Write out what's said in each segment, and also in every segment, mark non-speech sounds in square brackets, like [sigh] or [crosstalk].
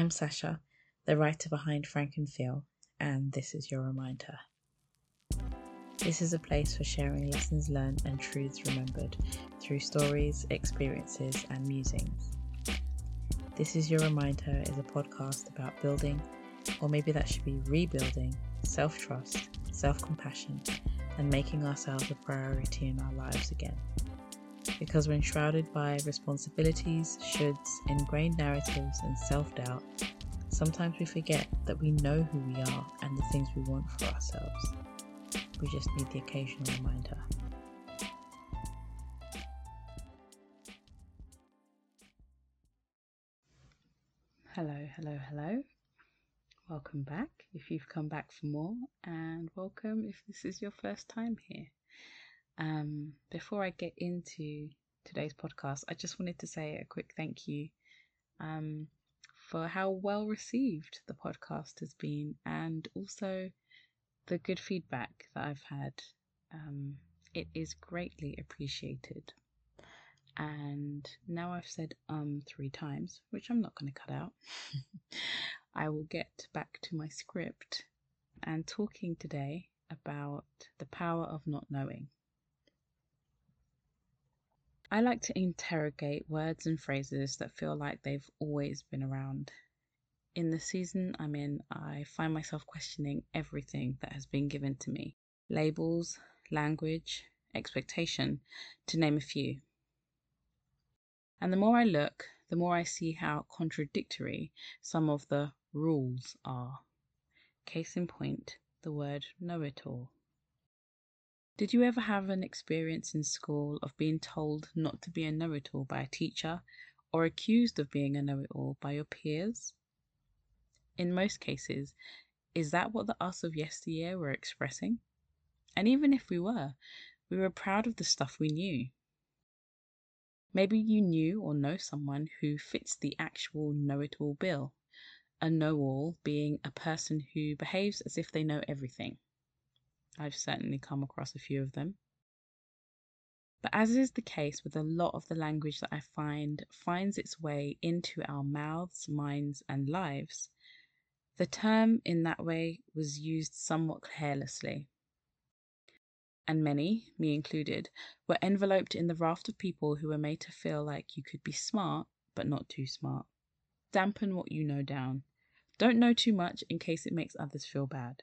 I'm Sasha, the writer behind Frank and Feel, and this is your reminder. This is a place for sharing lessons learned and truths remembered through stories, experiences, and musings. This is Your Reminder is a podcast about building, or maybe that should be rebuilding, self trust, self compassion, and making ourselves a priority in our lives again. Because we're enshrouded by responsibilities, shoulds, ingrained narratives, and self doubt, sometimes we forget that we know who we are and the things we want for ourselves. We just need the occasional reminder. Hello, hello, hello. Welcome back if you've come back for more, and welcome if this is your first time here. Um, before I get into today's podcast, I just wanted to say a quick thank you um, for how well received the podcast has been and also the good feedback that I've had. Um, it is greatly appreciated. And now I've said um three times, which I'm not going to cut out. [laughs] I will get back to my script and talking today about the power of not knowing. I like to interrogate words and phrases that feel like they've always been around. In the season I'm in, I find myself questioning everything that has been given to me labels, language, expectation, to name a few. And the more I look, the more I see how contradictory some of the rules are. Case in point, the word know it all. Did you ever have an experience in school of being told not to be a know it all by a teacher or accused of being a know it all by your peers? In most cases, is that what the us of yesteryear were expressing? And even if we were, we were proud of the stuff we knew. Maybe you knew or know someone who fits the actual know it all bill, a know all being a person who behaves as if they know everything. I've certainly come across a few of them. But as is the case with a lot of the language that I find finds its way into our mouths, minds, and lives, the term in that way was used somewhat carelessly. And many, me included, were enveloped in the raft of people who were made to feel like you could be smart, but not too smart. Dampen what you know down. Don't know too much in case it makes others feel bad.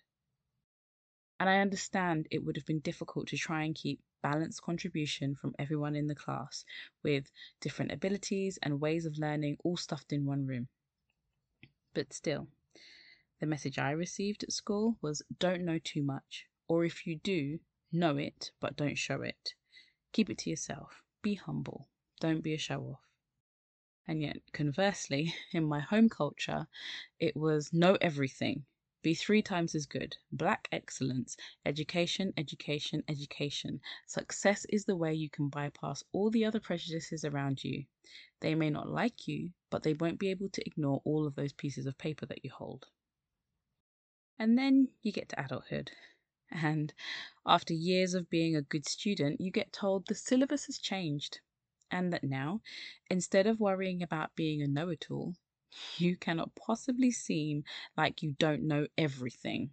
And I understand it would have been difficult to try and keep balanced contribution from everyone in the class with different abilities and ways of learning all stuffed in one room. But still, the message I received at school was don't know too much, or if you do, know it, but don't show it. Keep it to yourself. Be humble. Don't be a show off. And yet, conversely, [laughs] in my home culture, it was know everything, be three times as good. Black excellence. Education, education, education. Success is the way you can bypass all the other prejudices around you. They may not like you, but they won't be able to ignore all of those pieces of paper that you hold. And then you get to adulthood. And after years of being a good student, you get told the syllabus has changed. And that now, instead of worrying about being a know it all, you cannot possibly seem like you don't know everything.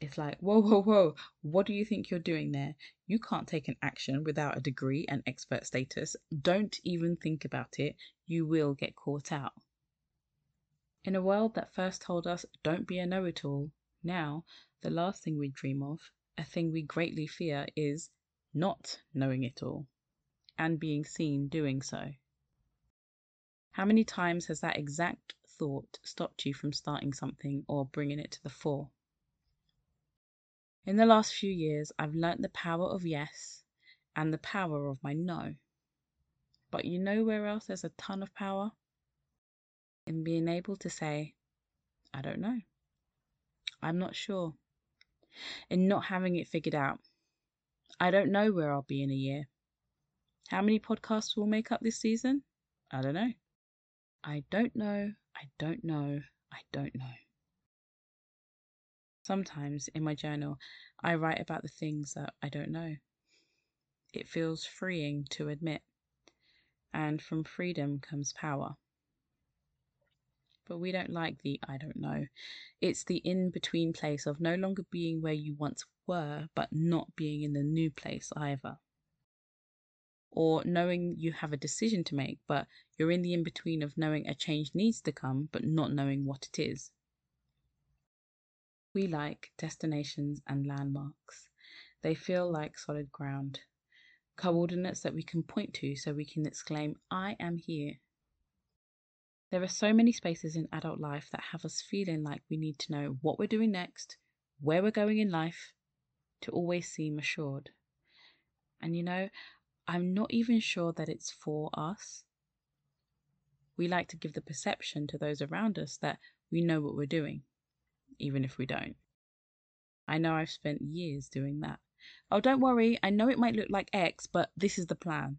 It's like, whoa, whoa, whoa, what do you think you're doing there? You can't take an action without a degree and expert status. Don't even think about it. You will get caught out. In a world that first told us, don't be a know it all, now, the last thing we dream of, a thing we greatly fear, is not knowing it all and being seen doing so. How many times has that exact thought stopped you from starting something or bringing it to the fore? In the last few years, I've learnt the power of yes and the power of my no. But you know where else there's a ton of power? In being able to say, I don't know. I'm not sure. In not having it figured out. I don't know where I'll be in a year. How many podcasts will make up this season? I don't know. I don't know, I don't know, I don't know. Sometimes in my journal, I write about the things that I don't know. It feels freeing to admit, and from freedom comes power. But we don't like the I don't know. It's the in between place of no longer being where you once were, but not being in the new place either. Or knowing you have a decision to make, but you're in the in between of knowing a change needs to come, but not knowing what it is. We like destinations and landmarks. They feel like solid ground, coordinates that we can point to so we can exclaim, I am here. There are so many spaces in adult life that have us feeling like we need to know what we're doing next, where we're going in life, to always seem assured. And you know, I'm not even sure that it's for us. We like to give the perception to those around us that we know what we're doing, even if we don't. I know I've spent years doing that. Oh, don't worry, I know it might look like X, but this is the plan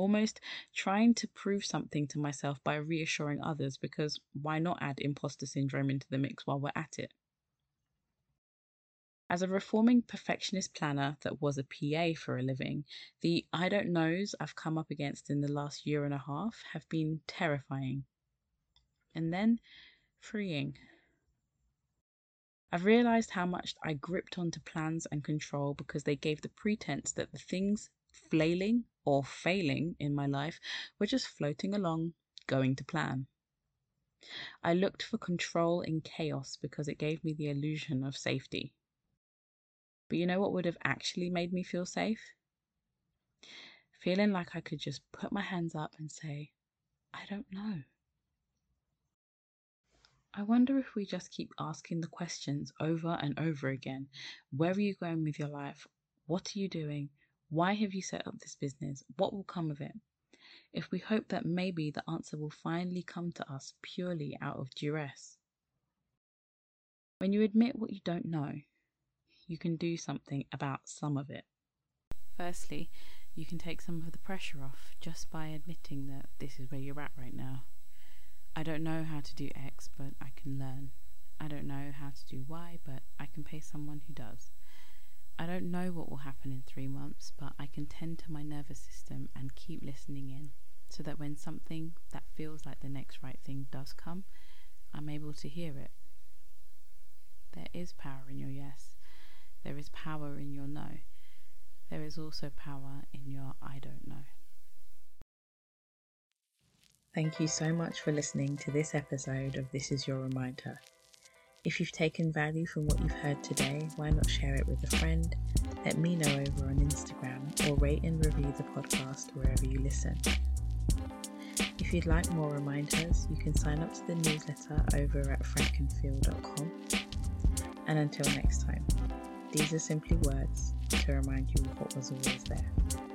almost trying to prove something to myself by reassuring others because why not add imposter syndrome into the mix while we're at it? As a reforming perfectionist planner that was a PA for a living, the I don't knows I've come up against in the last year and a half have been terrifying. And then freeing. I've realized how much I gripped onto plans and control because they gave the pretense that the things flailing or failing in my life were just floating along, going to plan. I looked for control in chaos because it gave me the illusion of safety. But you know what would have actually made me feel safe? Feeling like I could just put my hands up and say, I don't know. I wonder if we just keep asking the questions over and over again. Where are you going with your life? What are you doing? Why have you set up this business? What will come of it? If we hope that maybe the answer will finally come to us purely out of duress. When you admit what you don't know, you can do something about some of it. Firstly, you can take some of the pressure off just by admitting that this is where you're at right now. I don't know how to do X, but I can learn. I don't know how to do Y, but I can pay someone who does. I don't know what will happen in three months, but I can tend to my nervous system and keep listening in so that when something that feels like the next right thing does come, I'm able to hear it. There is power in your yes. There is power in your no. There is also power in your I don't know. Thank you so much for listening to this episode of This Is Your Reminder. If you've taken value from what you've heard today, why not share it with a friend? Let me know over on Instagram or rate and review the podcast wherever you listen. If you'd like more reminders, you can sign up to the newsletter over at frankandfeel.com. And until next time, these are simply words to remind you of what was always there.